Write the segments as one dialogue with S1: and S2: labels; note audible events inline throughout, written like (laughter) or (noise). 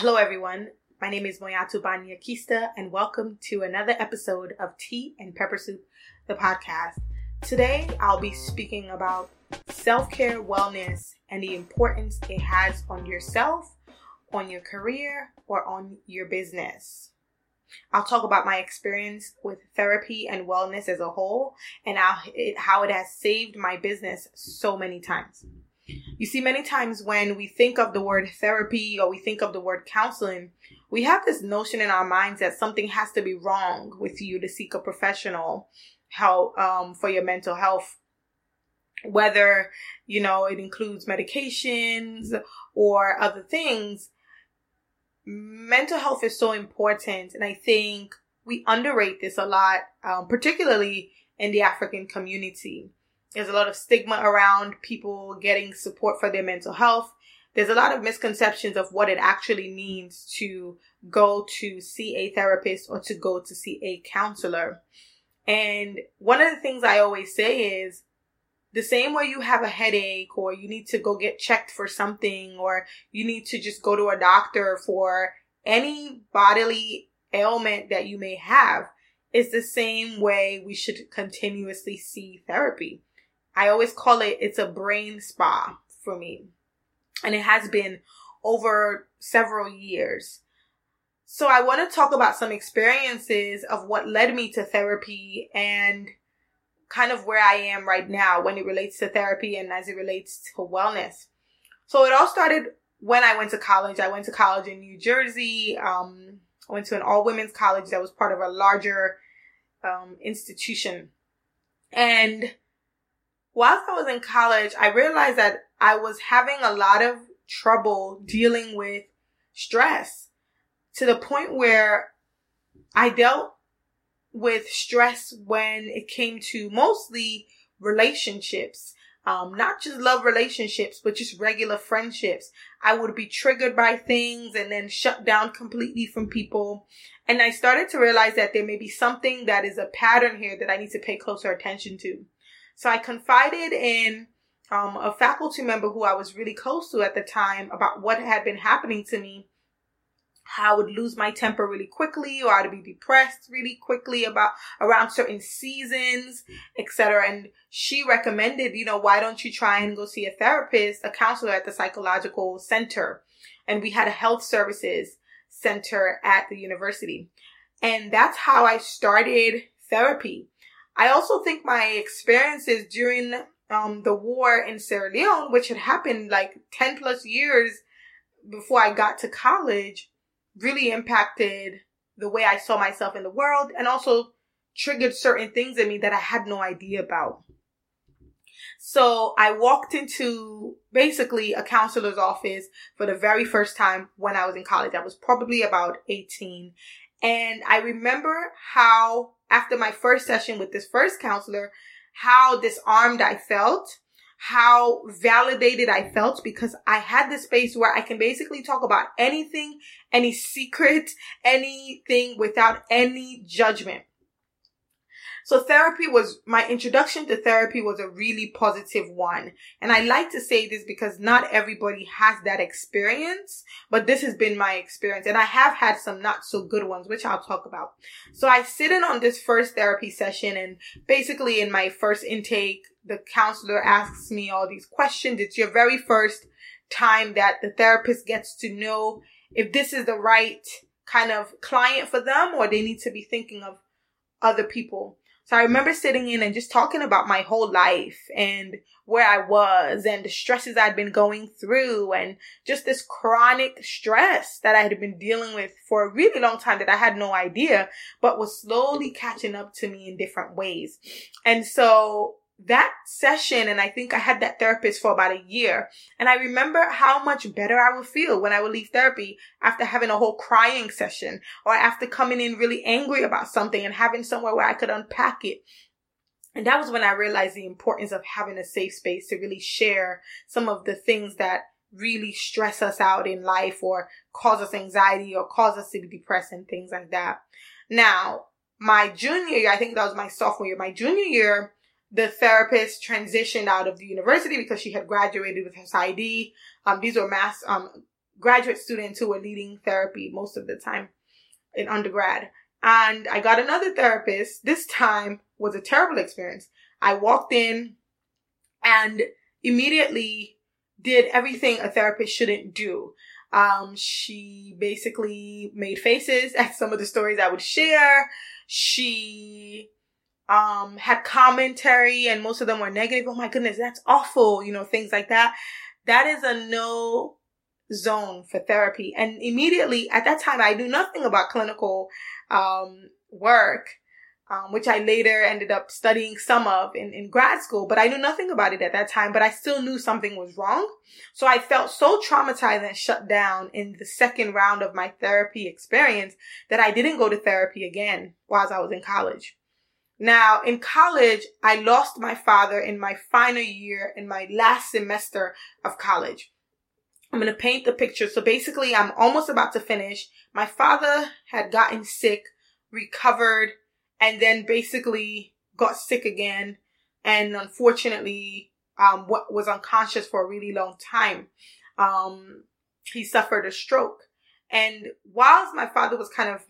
S1: Hello, everyone. My name is Moiyattu Banya-Keister, and welcome to another episode of Tea and Pepper Soup, the podcast. Today, I'll be speaking about self care, wellness, and the importance it has on yourself, on your career, or on your business. I'll talk about my experience with therapy and wellness as a whole, and how it has saved my business so many times. You see, many times when we think of the word therapy or we think of the word counseling, we have this notion in our minds that something has to be wrong with you to seek a professional help um, for your mental health. Whether, you know, it includes medications or other things, mental health is so important. And I think we underrate this a lot, um, particularly in the African community. There's a lot of stigma around people getting support for their mental health. There's a lot of misconceptions of what it actually means to go to see a therapist or to go to see a counselor. And one of the things I always say is the same way you have a headache or you need to go get checked for something or you need to just go to a doctor for any bodily ailment that you may have, is the same way we should continuously see therapy. I always call it it's a brain spa for me. And it has been over several years. So I want to talk about some experiences of what led me to therapy and kind of where I am right now when it relates to therapy and as it relates to wellness. So it all started when I went to college. I went to college in New Jersey. Um, I went to an all women's college that was part of a larger um, institution. And whilst I was in college, I realized that I was having a lot of trouble dealing with stress to the point where I dealt with stress when it came to mostly relationships. Um, not just love relationships, but just regular friendships. I would be triggered by things and then shut down completely from people. And I started to realize that there may be something that is a pattern here that I need to pay closer attention to. So I confided in um, a faculty member who I was really close to at the time about what had been happening to me. How I would lose my temper really quickly, or I'd be depressed really quickly about around certain seasons, etc. And she recommended, you know, why don't you try and go see a therapist, a counselor at the psychological center? And we had a health services center at the university. And that's how I started therapy. I also think my experiences during um, the war in Sierra Leone, which had happened like 10 plus years before I got to college, really impacted the way I saw myself in the world and also triggered certain things in me that I had no idea about. So I walked into basically a counselor's office for the very first time when I was in college. I was probably about 18. And I remember how after my first session with this first counselor, how disarmed I felt, how validated I felt because I had this space where I can basically talk about anything, any secret, anything without any judgment. So therapy was, my introduction to therapy was a really positive one. And I like to say this because not everybody has that experience, but this has been my experience. And I have had some not so good ones, which I'll talk about. So I sit in on this first therapy session and basically in my first intake, the counselor asks me all these questions. It's your very first time that the therapist gets to know if this is the right kind of client for them or they need to be thinking of other people. So I remember sitting in and just talking about my whole life and where I was and the stresses I'd been going through and just this chronic stress that I had been dealing with for a really long time that I had no idea, but was slowly catching up to me in different ways. And so that session, and I think I had that therapist for about a year, and I remember how much better I would feel when I would leave therapy after having a whole crying session or after coming in really angry about something and having somewhere where I could unpack it. And that was when I realized the importance of having a safe space to really share some of the things that really stress us out in life or cause us anxiety or cause us to be depressed and things like that. Now, my junior year, I think that was my sophomore year, my junior year, the therapist transitioned out of the university because she had graduated with her PsyD. Um, these were mass, um, graduate students who were leading therapy most of the time in undergrad. And I got another therapist. This time was a terrible experience. I walked in and immediately did everything a therapist shouldn't do. Um, she basically made faces at some of the stories I would share. She um had commentary and most of them were negative. Oh my goodness, that's awful, you know, things like that. That is a no zone for therapy. And immediately at that time I knew nothing about clinical um work um, which I later ended up studying some of in, in grad school, but I knew nothing about it at that time, but I still knew something was wrong. So I felt so traumatized and shut down in the second round of my therapy experience that I didn't go to therapy again while I was in college. Now, in college, I lost my father in my final year in my last semester of college. I'm going to paint the picture. So basically, I'm almost about to finish. My father had gotten sick, recovered, and then basically got sick again and unfortunately um, what was unconscious for a really long time. Um, he suffered a stroke. And whilst my father was kind of,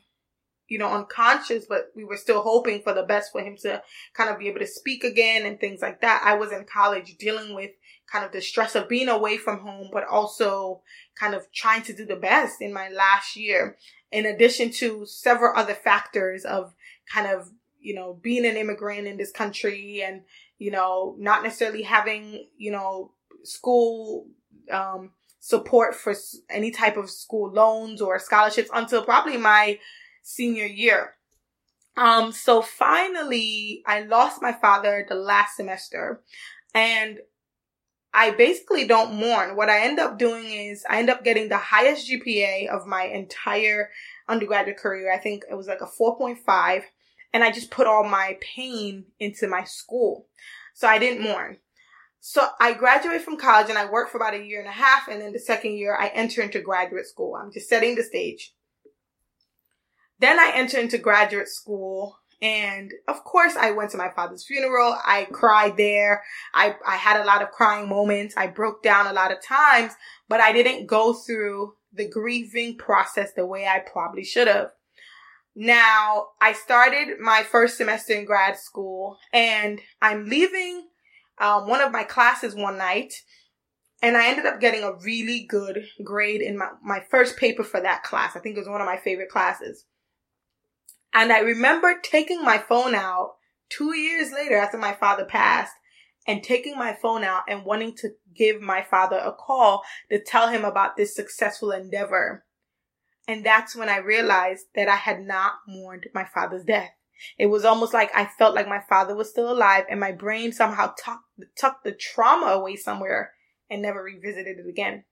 S1: you know, unconscious, but we were still hoping for the best for him to kind of be able to speak again and things like that, I was in college dealing with kind of the stress of being away from home, but also kind of trying to do the best in my last year, in addition to several other factors of kind of, you know, being an immigrant in this country and, you know, not necessarily having, you know, school, um, support for any type of school loans or scholarships until probably my senior year. Um, so finally, I lost my father the last semester and I basically don't mourn. What I end up doing is I end up getting the highest GPA of my entire undergraduate career. I think it was like a 4.5 and I just put all my pain into my school. So I didn't mourn. So I graduated from college and I worked for about a year and a half. And then the second year I enter into graduate school. I'm just setting the stage. Then I enter into graduate school. And of course I went to my father's funeral. I cried there. I, I had a lot of crying moments. I broke down a lot of times, but I didn't go through the grieving process the way I probably should have. Now, I started my first semester in grad school and I'm leaving um, one of my classes one night and I ended up getting a really good grade in my, my first paper for that class. I think it was one of my favorite classes. And I remember taking my phone out two years later after my father passed and taking my phone out and wanting to give my father a call to tell him about this successful endeavor. And that's when I realized that I had not mourned my father's death. It was almost like I felt like my father was still alive and my brain somehow tucked, tucked the trauma away somewhere and never revisited it again.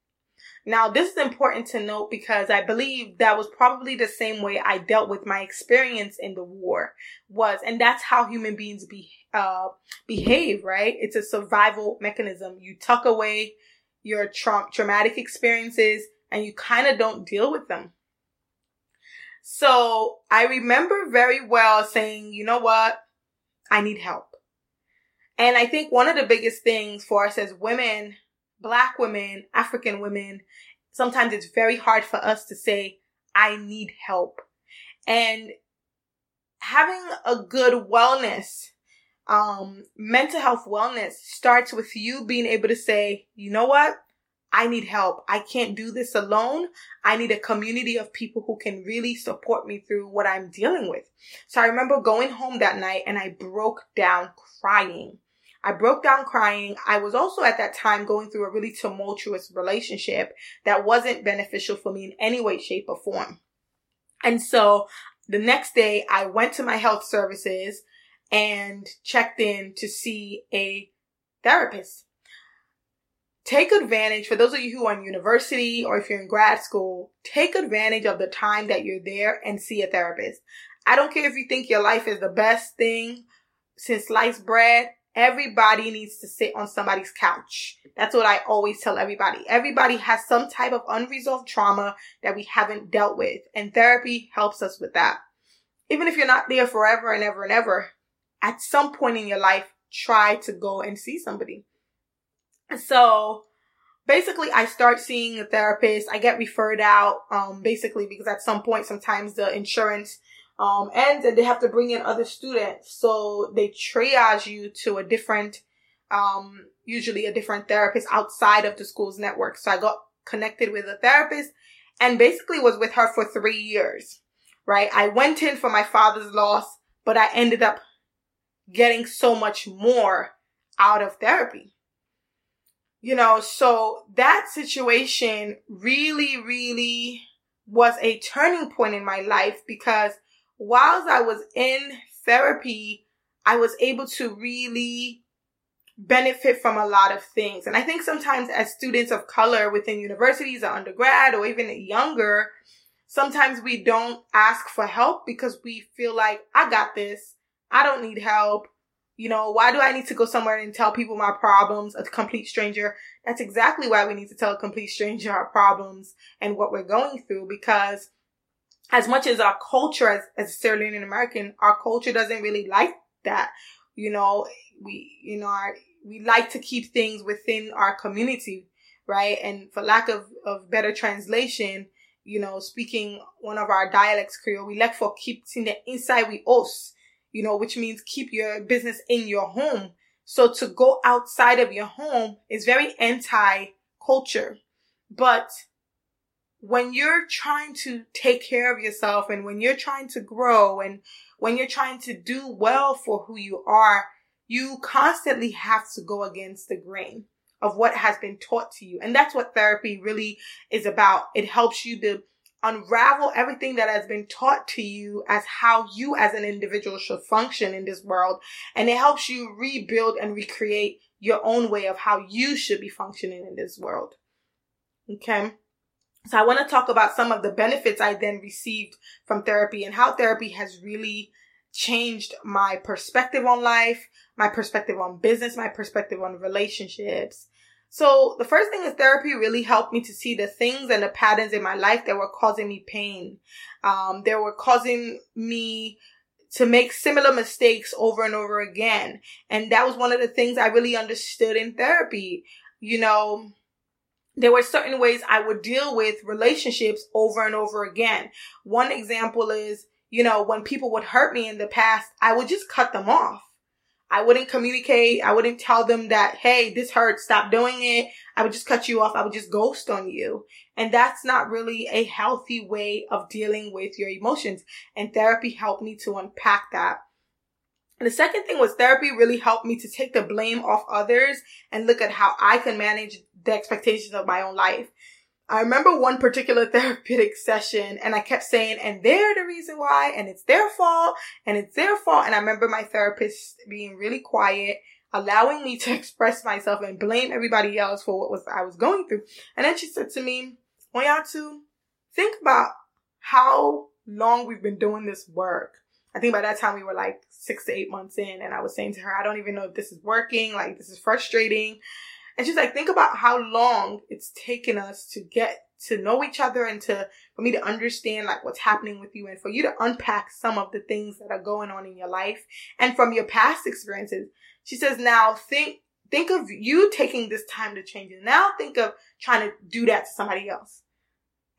S1: Now, this is important to note because I believe that was probably the same way I dealt with my experience in the war was, and that's how human beings be, uh, behave, right? It's a survival mechanism. You tuck away your tra- traumatic experiences and you kind of don't deal with them. So I remember very well saying, you know what? I need help. And I think one of the biggest things for us as women, black women, African women, sometimes it's very hard for us to say, I need help. And having a good wellness, um, mental health wellness starts with you being able to say, you know what? I need help. I can't do this alone. I need a community of people who can really support me through what I'm dealing with. So I remember going home that night and I broke down crying. I broke down crying. I was also at that time going through a really tumultuous relationship that wasn't beneficial for me in any way, shape, or form. And so the next day I went to my health services and checked in to see a therapist take advantage for those of you who are in university or if you're in grad school, take advantage of the time that you're there and see a therapist. I don't care if you think your life is the best thing since sliced bread. Everybody needs to sit on somebody's couch. That's what I always tell everybody. Everybody has some type of unresolved trauma that we haven't dealt with, and therapy helps us with that. Even if you're not there forever and ever and ever, at some point in your life, try to go and see somebody. So basically I start seeing a therapist. I get referred out, um, basically because at some point, sometimes the insurance, um, and they have to bring in other students. So they triage you to a different, um, usually a different therapist outside of the school's network. So I got connected with a therapist and basically was with her for three years, right? I went in for my father's loss, but I ended up getting so much more out of therapy. You know, so that situation really, really was a turning point in my life because whilst I was in therapy, I was able to really benefit from a lot of things. And I think sometimes as students of color within universities or undergrad or even younger, sometimes we don't ask for help because we feel like I got this. I don't need help. You know, why do I need to go somewhere and tell people my problems, a complete stranger? That's exactly why we need to tell a complete stranger our problems and what we're going through because as much as our culture as, as Sierra Leonean American, our culture doesn't really like that. You know, we, you know, our, we like to keep things within our community, right? And for lack of, of better translation, you know, speaking one of our dialects Creole, we like for keeping the inside we us, you know, which means keep your business in your home. So to go outside of your home is very anti culture. But when you're trying to take care of yourself and when you're trying to grow and when you're trying to do well for who you are, you constantly have to go against the grain of what has been taught to you. And that's what therapy really is about. It helps you to unravel everything that has been taught to you as how you as an individual should function in this world. And it helps you rebuild and recreate your own way of how you should be functioning in this world. Okay. So I want to talk about some of the benefits I then received from therapy and how therapy has really changed my perspective on life, my perspective on business, my perspective on relationships. So the first thing is therapy really helped me to see the things and the patterns in my life that were causing me pain. Um, they were causing me to make similar mistakes over and over again. And that was one of the things I really understood in therapy. You know, there were certain ways I would deal with relationships over and over again. One example is, you know, when people would hurt me in the past, I would just cut them off. I wouldn't communicate. I wouldn't tell them that, hey, this hurts, stop doing it. I would just cut you off. I would just ghost on you. And that's not really a healthy way of dealing with your emotions. And therapy helped me to unpack that. And the second thing was therapy really helped me to take the blame off others and look at how I can manage the expectations of my own life. I remember one particular (laughs) therapeutic session and I kept saying, and they're the reason why, and it's their fault, and it's their fault. And I remember my therapist being really quiet, allowing me (laughs) to express myself and blame everybody else for what was I was going through. And then she said to me, Oyatu, think about how long we've been doing this work. I think by that time we were like six to eight months in, and I was saying to her, I don't even know if this is working. Like, this is frustrating. And she's like, think about how long it's taken us to get to know each other and to, for me to understand like what's happening with you and for you to unpack some of the things that are going on in your life and from your past experiences. She says, now think, think of you taking this time to change it. Now think of trying to do that to somebody else.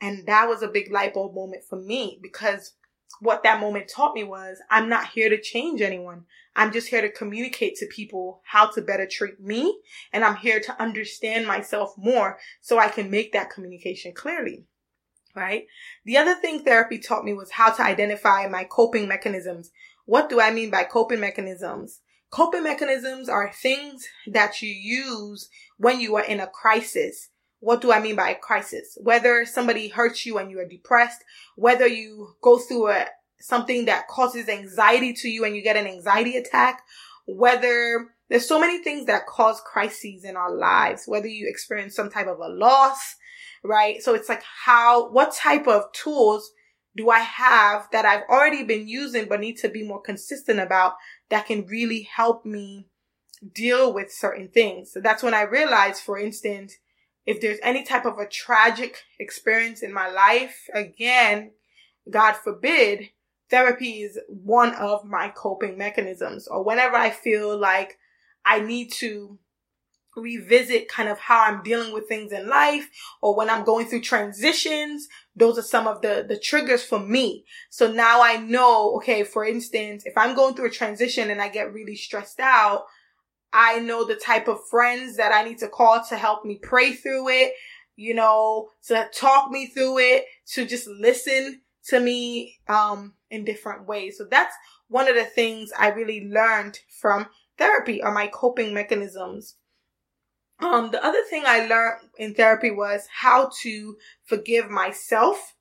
S1: And that was a big light bulb moment for me because what that moment taught me was I'm not here to change anyone. I'm just here to communicate to people how to better treat me. And I'm here to understand myself more so I can make that communication clearly. Right. The other thing therapy taught me was how to identify my coping mechanisms. What do I mean by coping mechanisms? Coping mechanisms are things that you use when you are in a crisis what do I mean by a crisis? Whether somebody hurts you and you are depressed, whether you go through a, something that causes anxiety to you and you get an anxiety attack, whether there's so many things that cause crises in our lives, whether you experience some type of a loss, right? So it's like how, what type of tools do I have that I've already been using but need to be more consistent about that can really help me deal with certain things? So that's when I realized, for instance, if there's any type of a tragic experience in my life, again, God forbid, therapy is one of my coping mechanisms. Or whenever I feel like I need to revisit kind of how I'm dealing with things in life or when I'm going through transitions. Those are some of the, the triggers for me. So now I know, okay, for instance, if I'm going through a transition and I get really stressed out, I know the type of friends that I need to call to help me pray through it, you know, to talk me through it, to just listen to me, um, in different ways. So that's one of the things I really learned from therapy are my coping mechanisms um, the other thing I learned in therapy was how to forgive myself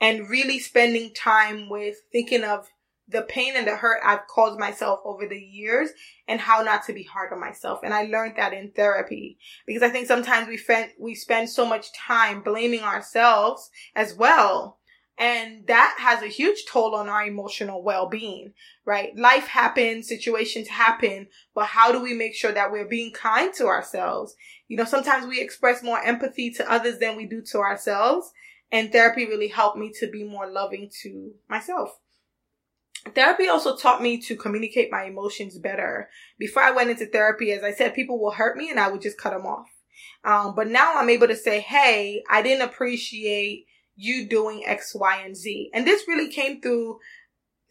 S1: and really spending time with thinking of the pain and the hurt I've caused myself over the years and how not to be hard on myself. And I learned that in therapy because I think sometimes we spend, we spend so much time blaming ourselves as well and that has a huge toll on our emotional well-being, right? Life happens, situations happen, but how do we make sure that we're being kind to ourselves? You know, sometimes we express more empathy to others than we do to ourselves. And therapy really helped me to be more loving to myself. Therapy also taught me to communicate my emotions better. Before I went into therapy, as I said, people will hurt me and I would just cut them off. Um, but now I'm able to say, Hey, I didn't appreciate you doing X, Y, and Z. And this really came through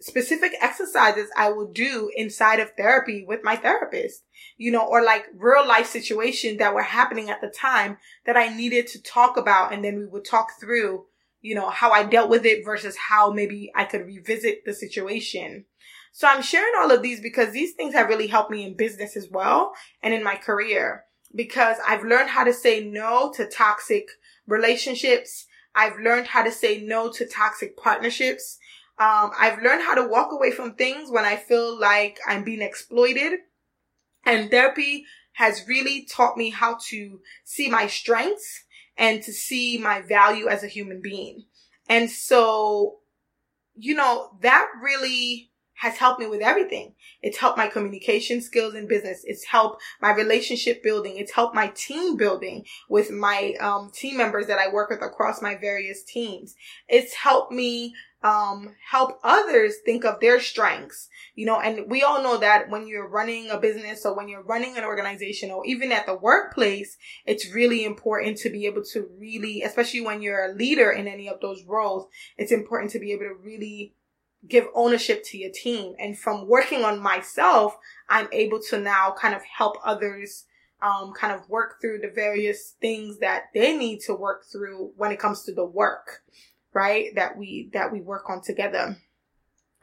S1: specific exercises I will do inside of therapy with my therapist, you know, or like real life situations that were happening at the time that I needed to talk about. And then we would talk through, you know, how I dealt with it versus how maybe I could revisit the situation. So I'm sharing all of these because these things have really helped me in business as well and in my career because I've learned how to say no to toxic relationships I've learned how to say no to toxic partnerships. Um, I've learned how to walk away from things when I feel like I'm being exploited. And therapy has really taught me how to see my strengths and to see my value as a human being. And so, you know, that really has helped me with everything. It's helped my communication skills in business. It's helped my relationship building. It's helped my team building with my um, team members that I work with across my various teams. It's helped me um, help others think of their strengths, you know, and we all know that when you're running a business or when you're running an organization or even at the workplace, it's really important to be able to really, especially when you're a leader in any of those roles, it's important to be able to really give ownership to your team. And from working on myself, I'm able to now kind of help others um, kind of work through the various things that they need to work through when it comes to the work, right? That we, that we work on together.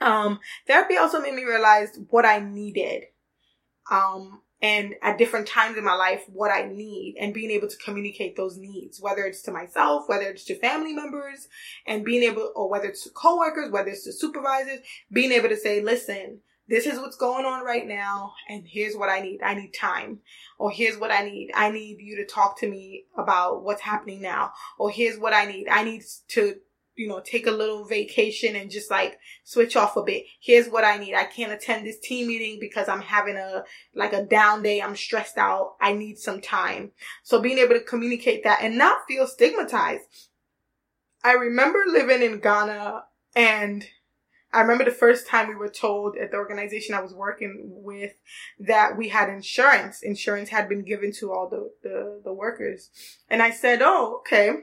S1: Um, therapy also made me realize what I needed. Um, and at different times in my life what I need and being able to communicate those needs, whether it's to myself, whether it's to family members and being able, or whether it's to coworkers, whether it's to supervisors, being able to say, listen, this is what's going on right now and here's what I need. I need time. Or here's what I need. I need you to talk to me about what's happening now. Or here's what I need. I need to you know, take a little vacation and just like switch off a bit. Here's what I need. I can't attend this team meeting because I'm having a, like a down day. I'm stressed out. I need some time. So being able to communicate that and not feel stigmatized. I remember living in Ghana and I remember the first time we were told at the organization I was working with that we had insurance. Insurance had been given to all the, the, the workers. And I said, oh, okay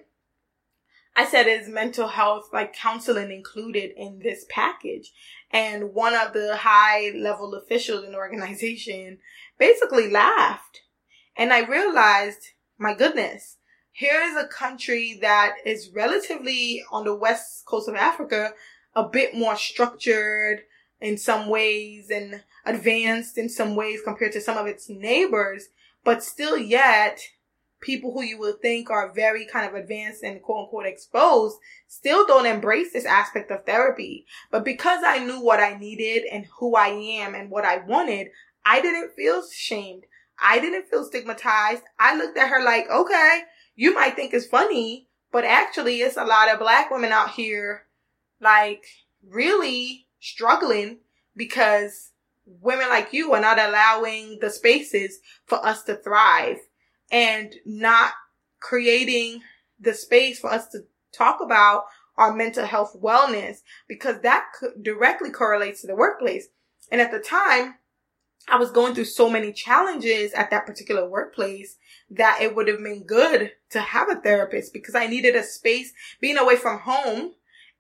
S1: I said, is mental health, like counseling included in this package? And one of the high level officials in the organization basically laughed. And I realized, my goodness, here is a country that is relatively on the west coast of Africa, a bit more structured in some ways and advanced in some ways compared to some of its neighbors, but still yet people who you would think are very kind of advanced and quote unquote exposed still don't embrace this aspect of therapy. But because I knew what I needed and who I am and what I wanted, I didn't feel shamed. I didn't feel stigmatized. I looked at her like, okay, you might think it's funny, but actually it's a lot of black women out here like really struggling because women like you are not allowing the spaces for us to thrive and not creating the space for us to talk about our mental health wellness because that directly correlates to the workplace. And at the time, I was going through so many challenges at that particular workplace that it would have been good to have a therapist because I needed a space being away from home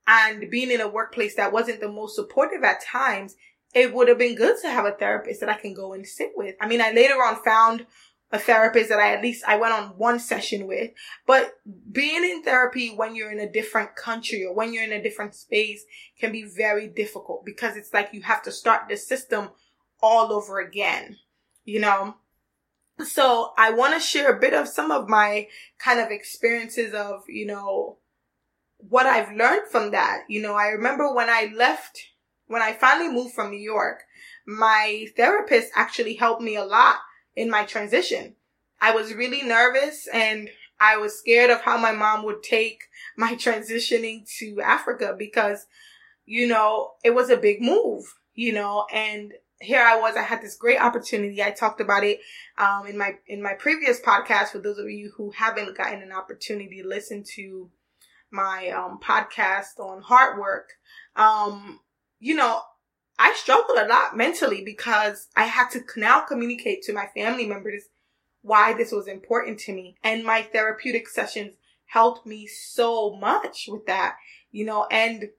S1: and being in a workplace that wasn't the most supportive at times. It would have been good to have a therapist that I can go and sit with. I mean, I later on found a therapist that I at least I went on one session with. But being in therapy when you're in a different country or when you're in a different space can be very difficult because it's like you have to start the system all over again, you know? So I want to share a bit of some of my kind of experiences of, you know, what I've learned from that. You know, I remember when I left, when I finally moved from New York, my therapist actually helped me a lot in my transition. I was really nervous and I was scared of how my mom would take my (laughs) transitioning to Africa because, you know, it was a big move, you know, and here I was, I had this great opportunity. I talked about it, um, in my, in my previous podcast for those of you who haven't gotten an opportunity to listen to my, um, podcast on heart work. Um, you know, I struggled a lot mentally because I had to now communicate to my family members why this was important to me. And my therapeutic sessions helped me so much with that, you know, and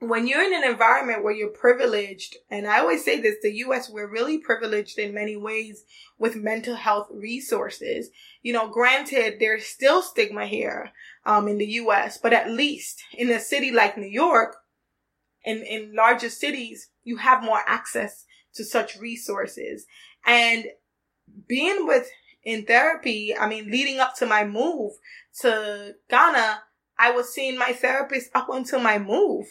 S1: when you're in an environment where you're privileged, and I always say this, the US, we're really privileged in many ways with mental health resources. You know, granted, there's still stigma here, um, in the US, but at least in a city like New York, in, in larger cities, you have more access to such resources. And being with in therapy, I mean, leading up to my move to Ghana, I was seeing my therapist up until my move,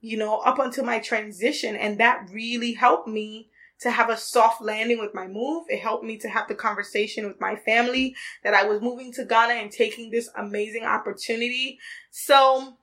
S1: you know, up until my transition. And that really helped me to have a soft landing with my move. It helped me to have the conversation with my family that I was moving to Ghana and taking this amazing opportunity. So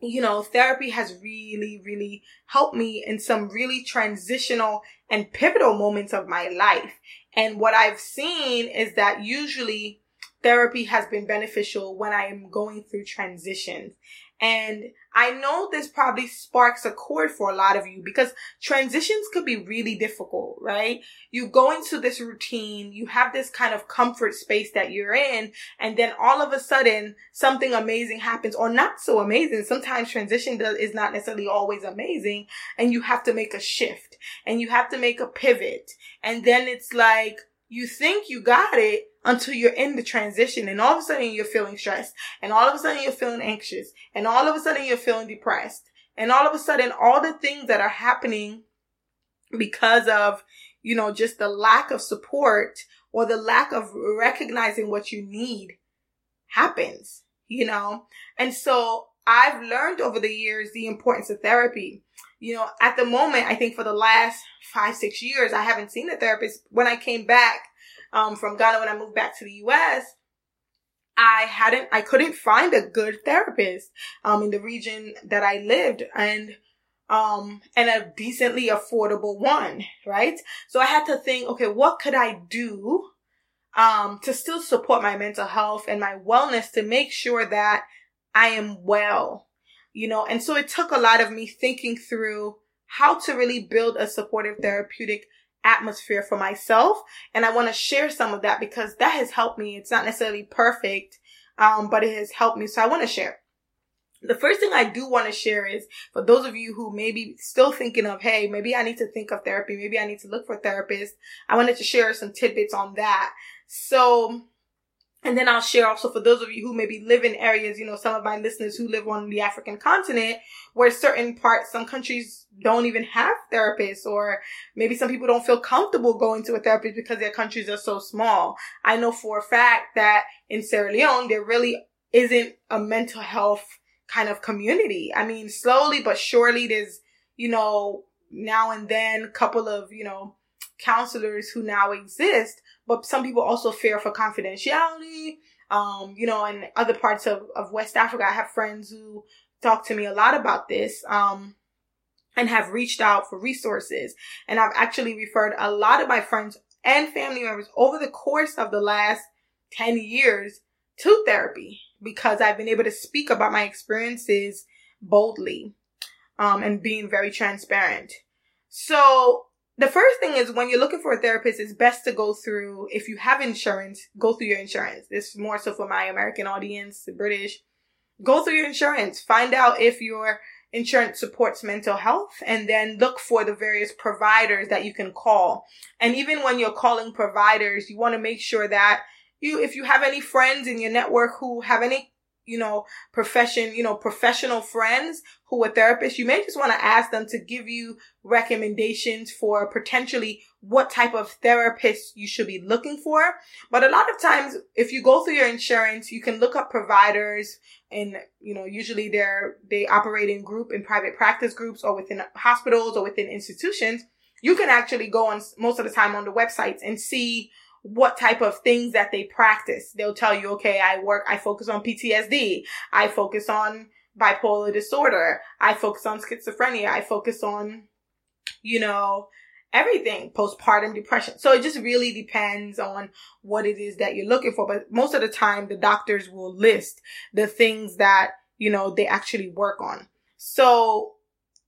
S1: you know, therapy has really, really helped me in some really transitional and pivotal moments of my life. And what I've seen is that usually therapy has been beneficial when I am going through transitions. And I know this probably sparks a chord for a lot of you because transitions could be really difficult, right? You go into this routine, you have this kind of comfort space that you're in, and then all of a sudden something amazing happens or not so amazing. Sometimes transition does, is not necessarily always amazing and you have to make a shift and you have to make a pivot. And then it's like, you think you got it until you're in the transition and all of a sudden you're feeling stressed and all of a sudden you're feeling anxious and all of a sudden you're feeling depressed and all of a sudden all the things that are happening because of, you know, just the lack of support or the lack of recognizing what you need happens, you know? And so I've learned over the years the importance of therapy. You know, at the moment, I think for the last five, six years, I haven't seen a therapist. When I came back, um, from Ghana, when I moved back to the US, I hadn't, I couldn't find a good therapist, um, in the region that I lived and, um, and a decently affordable one, right? So I had to think, okay, what could I do, um, to still support my mental health and my wellness to make sure that I am well, you know? And so it took a lot of me thinking through how to really build a supportive therapeutic atmosphere for myself. And I want to share some of that because that has helped me. It's not necessarily perfect, um, but it has helped me. So I want to share. The first thing I do want to share is for those of you who may be still thinking of, hey, maybe I need to think of therapy. Maybe I need to look for a therapist. I wanted to share some tidbits on that. So and then I'll share also for those of you who maybe live in areas, you know, some of my listeners who live on the African continent where certain parts, some countries don't even have therapists or maybe some people don't feel comfortable going to a therapist because their countries are so small. I know for a fact that in Sierra Leone, there really isn't a mental health kind of community. I mean, slowly but surely there's, you know, now and then a couple of, you know, counselors who now exist, but some people also fear for confidentiality. Um, you know, in other parts of, of West Africa, I have friends who talk to me a lot about this. Um, and have reached out for resources. And I've actually referred a lot of my friends and family members over the course of the last 10 years to therapy because I've been able to speak about my experiences boldly um, and being very transparent. So the first thing is when you're looking for a therapist, it's best to go through, if you have insurance, go through your insurance. This is more so for my American audience, the British. Go through your insurance. Find out if your insurance supports mental health and then look for the various providers that you can call. And even when you're calling providers, you want to make sure that you, if you have any friends in your network who have any you know, profession, you know, professional friends who are therapists, you may just want to ask them to give you recommendations for potentially what type of therapist you should be looking for. But a lot of times, if you go through your insurance, you can look up providers and, you know, usually they're, they operate in group in private practice groups or within hospitals or within institutions. You can actually go on most of the time on the websites and see what type of things that they practice. They'll tell you, okay, I work, I focus on PTSD. I focus on bipolar disorder. I focus on schizophrenia. I focus on, you know, everything postpartum depression. So it just really depends on what it is that you're looking for. But most of the time, the doctors will list the things that, you know, they actually work on. So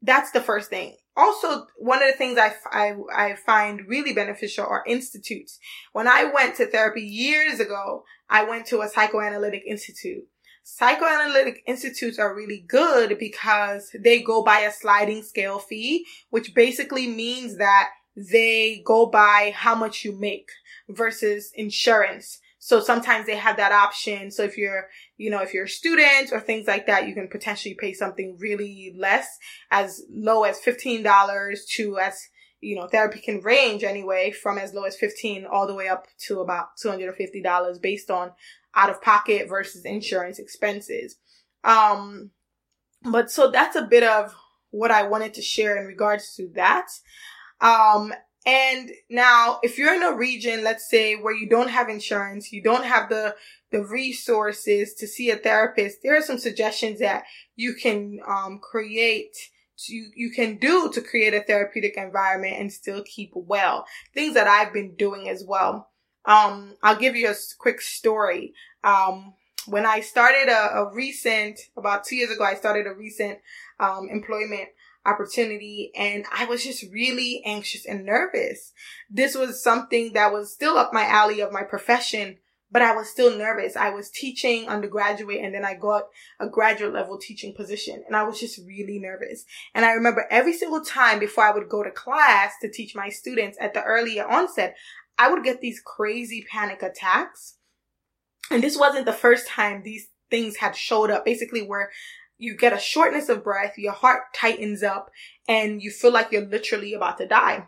S1: that's the first thing also one of the things I, I, I find really beneficial are institutes. When I went to therapy years ago, I went to a psychoanalytic institute. Psychoanalytic institutes are really good because they go by a sliding scale fee, which basically means that they go by how much you make versus insurance. So sometimes they have that option. So if you're, you know, if you're a student or things like that, you can potentially pay something really less, as low as $15 to as, you know, therapy can range anyway from as low as 15 all the way up to about $250 based on out of pocket versus insurance expenses. Um, but so that's a bit of what I wanted to share in regards to that. Um, and now, if you're in a region, let's say where you don't have insurance, you don't have the, the resources to see a therapist, there are some suggestions that you can, um, create you, you can do to create a therapeutic environment and still keep well. Things that I've been doing as well. Um, I'll give you a quick story. Um, when I started a, a recent, about two years ago, I started a recent, um, employment opportunity and I was just really anxious and nervous. This was something that was still up my alley of my profession, but I was still nervous. I was teaching undergraduate and then I got a graduate level teaching position and I was just really nervous. And I remember every single time before I would go to class to teach my students at the earlier onset, I would get these crazy panic attacks. And this wasn't the first time these things had showed up basically where you get a shortness of breath, your heart tightens up, and you feel like you're literally about to die.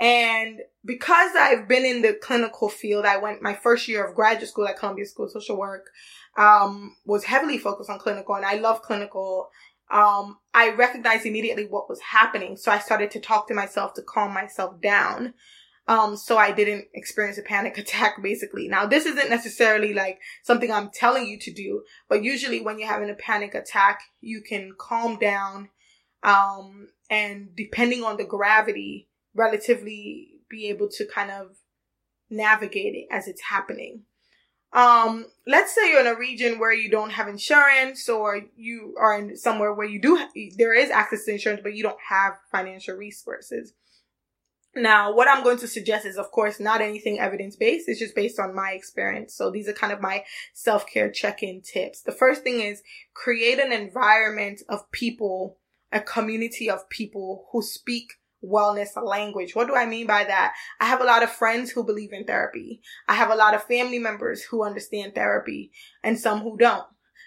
S1: And because I've been in the clinical field, I went my first year of graduate school at Columbia School of Social Work, um, was heavily focused on clinical, and I love clinical. Um, I recognized immediately what was happening, so I started to talk to myself to calm myself down um, so I didn't experience a panic (laughs) attack basically. Now, this isn't necessarily like something I'm telling you to do, but usually when you're having a panic attack, you can calm down, um, and depending on the gravity, relatively be able to kind of navigate it as it's happening. Um, let's say you're in a region where you don't have insurance or you are in somewhere where you do, ha- there is access to insurance, but you don't have financial resources. Now, what I'm going to suggest is, of course, not anything evidence based. It's just based on my experience. So these are kind of my self care check in tips. The first thing is create an environment of people, a community of people who speak wellness language. What do I mean by that? I have a lot of friends who believe in therapy. I have a lot of family members who understand therapy and some who don't.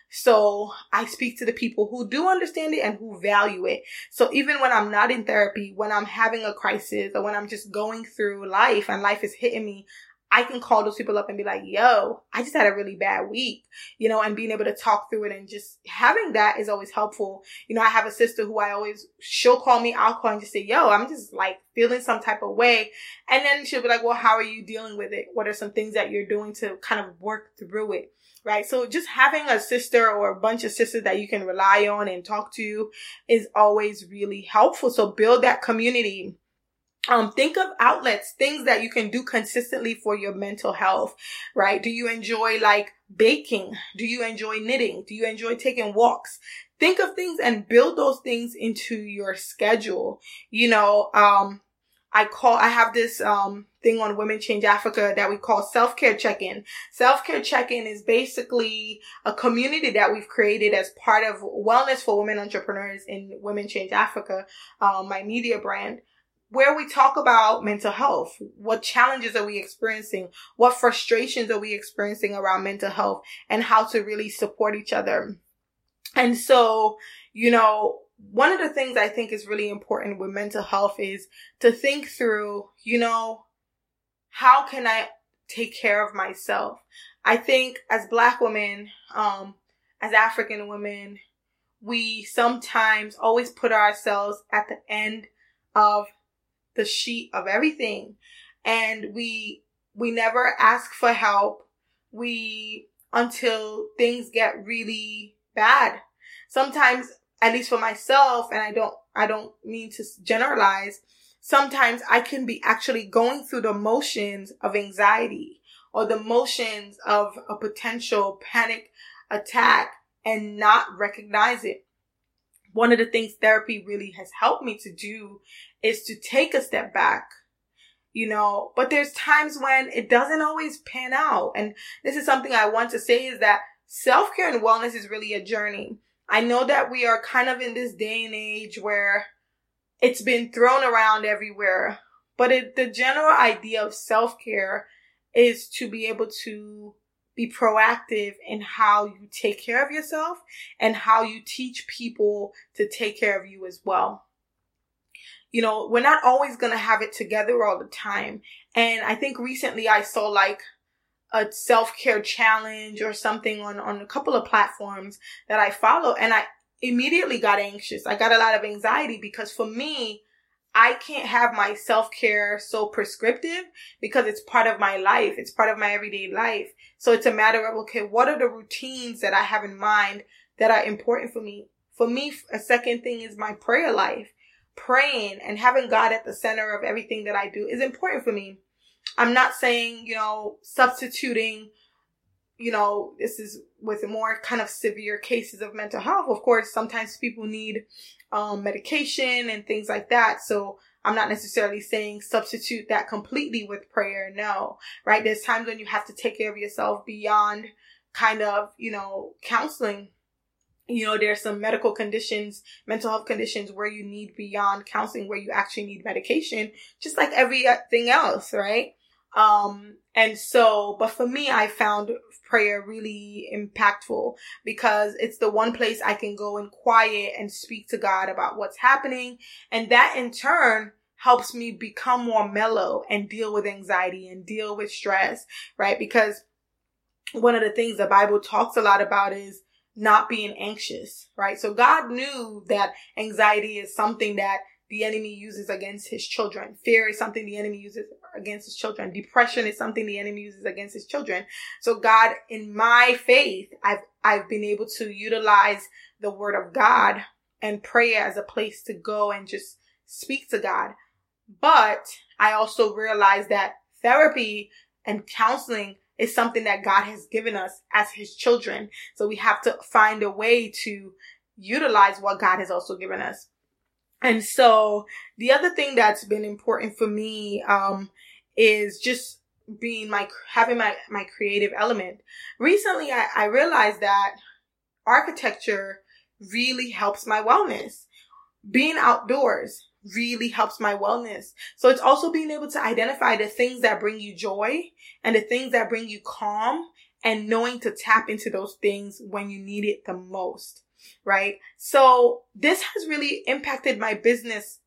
S1: So I speak to the people who do understand it and who value it. So even when I'm not in therapy, when I'm having a crisis or when I'm just going through life and life is hitting me, I can call those people up and be like, yo, I just had a really bad week, you know, and being able to talk through it and just having that is always helpful. You know, I have a sister who I always, she'll call me, I'll call and just say, yo, I'm just like feeling some type of way. And then she'll be like, well, how are you dealing with it? What are some things that you're doing to kind of work through it? right? So just having a sister or a bunch of sisters that you can rely on and talk to is always really helpful. So build that community. Um, think of outlets, things that you can do consistently for your mental health, right? Do you enjoy like baking? Do you enjoy knitting? Do you enjoy taking walks? Think of things and build those things into your schedule. You know, um, I call, I have this, um, thing on Women Change Africa that we call self-care check-in. Self-care check-in is basically a community that we've created as part of wellness for women entrepreneurs in Women Change Africa, um, my media brand where we talk about mental health. What challenges are we experiencing? What frustrations are we experiencing around mental health and how to really support each other? And so, you know, one of the things I think is really important with mental health is to think through, you know, how can I take care of myself? I think as black women, um, as African women, we sometimes always put ourselves at the end of the sheet of everything. And we, we never ask for help. We, until things get really bad. Sometimes at least for myself, and I don't, I don't mean to generalize, sometimes I can be actually going through the motions of anxiety or the motions of a potential panic attack and not recognize it. One of the things therapy really has helped me to do is to take a step back, you know, but there's times when it doesn't always pan out. And this is something I want to say is that self care and wellness is really a journey. I know that we are kind of in this day and age where it's been thrown around everywhere, but it, the general idea of self care is to be able to be proactive in how you take care of yourself and how you teach people to take care of you as well. You know, we're not always going to have it together all the time. And I think recently I saw like a self-care challenge or something on, on a couple of platforms that I follow and I immediately got anxious. I got a lot of anxiety because for me, I can't have my self-care so prescriptive because it's part of my life. It's part of my everyday life. So it's a matter of, okay, what are the routines that I have in mind that are important for me? For me, a second thing is my prayer life. Praying and having God at the center of everything that I do is important for me. I'm not saying, you know, substituting, you know, this is with more kind of severe cases of mental health. Of course, sometimes people need um, medication and things like that. So I'm not necessarily saying substitute that completely with prayer. No, right? There's times when you have to take care of yourself beyond kind of, you know, counseling you know, there's some medical conditions, mental health conditions where you need beyond counseling, where you actually need medication, just like everything else, right? Um, and so, but for me, I found prayer really impactful because it's the one place I can go in quiet and speak to God about what's happening. And that in turn helps me become more mellow and deal with anxiety and deal with stress, right? Because one of the things the Bible talks a lot about is not being anxious, right? So God knew that anxiety is something that the enemy uses against his children. Fear is something the enemy uses against his children. Depression is something the enemy uses against his children. So God, in my faith, I've, I've been able to utilize the word of God and prayer as a place to go and just speak to God. But I also realized that therapy and counseling is something that God has given us as his children. So we have to find a way to utilize what God has also given us. And so the other thing that's been important for me, um, is just being my, having my, my creative element. Recently, I, I realized that architecture really helps my wellness. Being outdoors, really helps my wellness. So it's also being able to identify the things that bring you joy and the things that bring you calm and knowing to tap into those things when you need it the most. Right. So this has really impacted my business,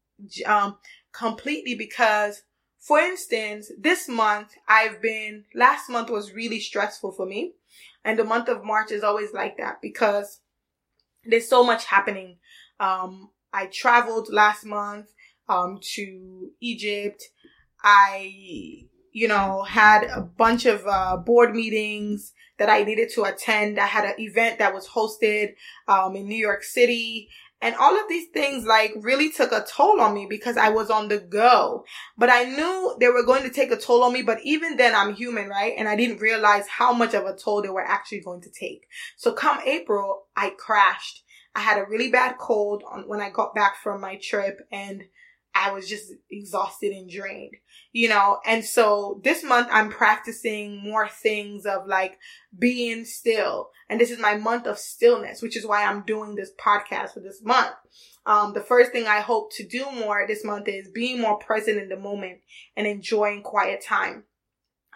S1: um, completely because for instance, this month I've been, last month was really stressful for me. And the month of March is always like that because there's so much happening. Um, I traveled last month um, to Egypt. I, you know, had a bunch of uh, board meetings that I needed to attend. I had an event that was hosted um, in New York City. And all of these things like really took a toll on me because I was on the go. But I knew they were going to take a toll on me. But even then I'm human, right? And I didn't realize how much of a toll they were actually going to take. So come April, I crashed I had a really bad cold on when I got back from my trip and I was just exhausted and drained, you know? And so this month I'm practicing more things of like being still. And this is my month of stillness, which is why I'm doing this podcast for this month. Um, the first thing I hope to do more this month is being more present in the moment and enjoying quiet time.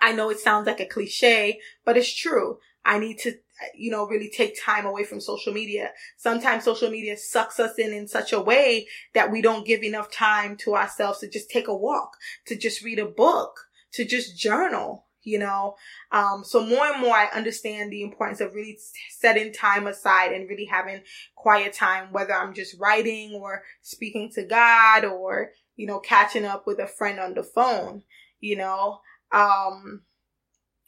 S1: I know it sounds like a cliche, but it's true. I need to, you know, really take time away from social media. Sometimes social media sucks us in in such a way that we don't give enough time to ourselves to just take a walk, to just read a book, to just journal, you know. Um, so more and more I understand the importance of really setting time aside and really having quiet time, whether I'm just writing or speaking to God or, you know, catching up with a friend on the phone, you know. Um,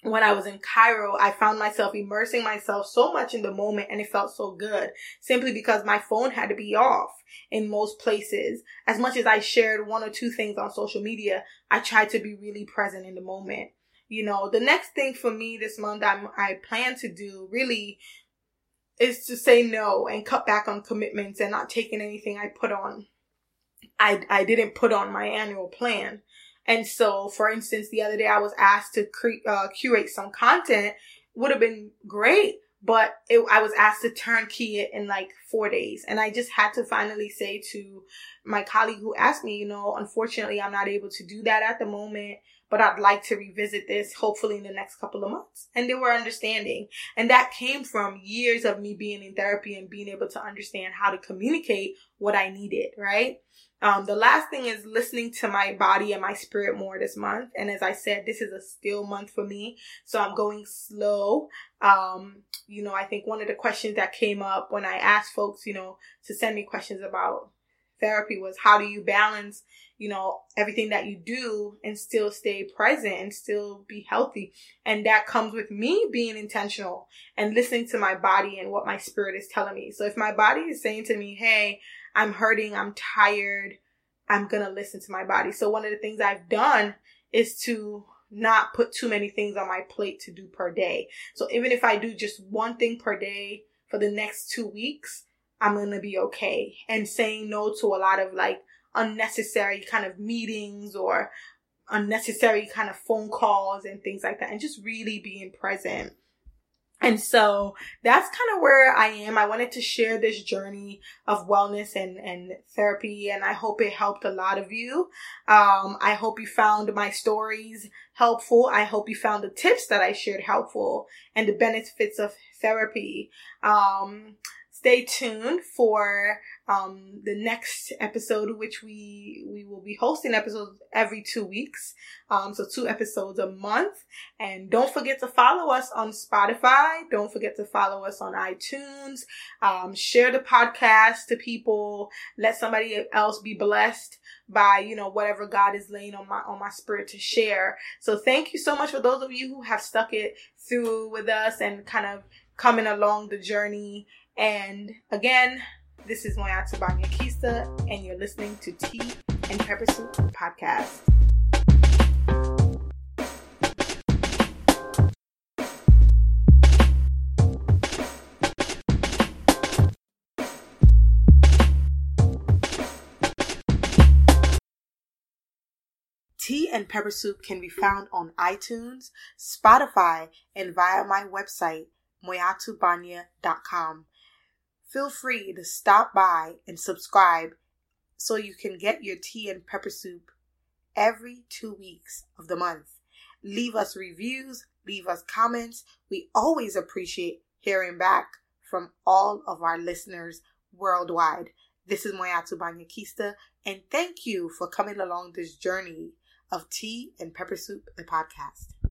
S1: when I was in Cairo, I found myself immersing myself so much in the moment and it felt so good simply because my phone had to be off in most places. As much as I shared one or two things on social media, I tried to be really present in the moment. You know, the next thing for me this month I'm, I plan to do really is to say no and cut back on commitments and not taking anything I put on. I, I didn't put on my annual plan. And so, for instance, the other day I was asked to cre- uh, curate some content. Would have been great, but it, I was asked to turnkey it in like four days. And I just had to finally say to my colleague who asked me, you know, unfortunately, I'm not able to do that at the moment, but I'd like to revisit this hopefully in the next couple of months. And they were understanding. And that came from years of me being in therapy and being able to understand how to communicate what I needed, right? Um, the last thing is listening to my body and my spirit more this month. And as I said, this is a still month for me. So I'm going slow. Um, you know, I think one of the questions that came up when I asked folks, you know, to send me questions about therapy was how do you balance, you know, everything that you do and still stay present and still be healthy. And that comes with me being intentional and listening to my body and what my spirit is telling me. So if my body is saying to me, Hey, I'm hurting, I'm tired, I'm gonna listen to my body. So one of the things I've done is to not put too many things on my plate to do per day. So even if I do just one thing per day for the next two weeks, I'm gonna be okay. And saying no to a lot of like unnecessary kind of meetings or unnecessary kind of phone calls and things like that and just really being present and so that's kind of where I am. I wanted to share this journey of wellness and, and therapy, and I hope it helped a lot of you. Um, I hope you found my stories helpful. I hope you found the tips that I shared helpful and the benefits of therapy. Um, stay tuned for um, the next episode, which we we will be hosting episodes every two weeks, um, so two episodes a month. And don't forget to follow us on Spotify. Don't forget to follow us on iTunes. Um, share the podcast to people. Let somebody else be blessed by you know whatever God is laying on my on my spirit to share. So thank you so much for those of you who have stuck it through with us and kind of coming along the journey and again, this is Moiyattu Banya-Keister, and you're listening to Tea and Pepper Soup Podcast. Tea and Pepper Soup can be found on iTunes, Spotify, and via my website, moiyattubanya.com feel free to stop by and subscribe so you can get your tea and pepper soup every two weeks of the month. Leave us reviews, leave us comments. We always appreciate hearing back from all of our listeners worldwide. This is Moiyattu Banya-Keister, and thank you for coming along this journey of Tea and Pepper Soup, the podcast.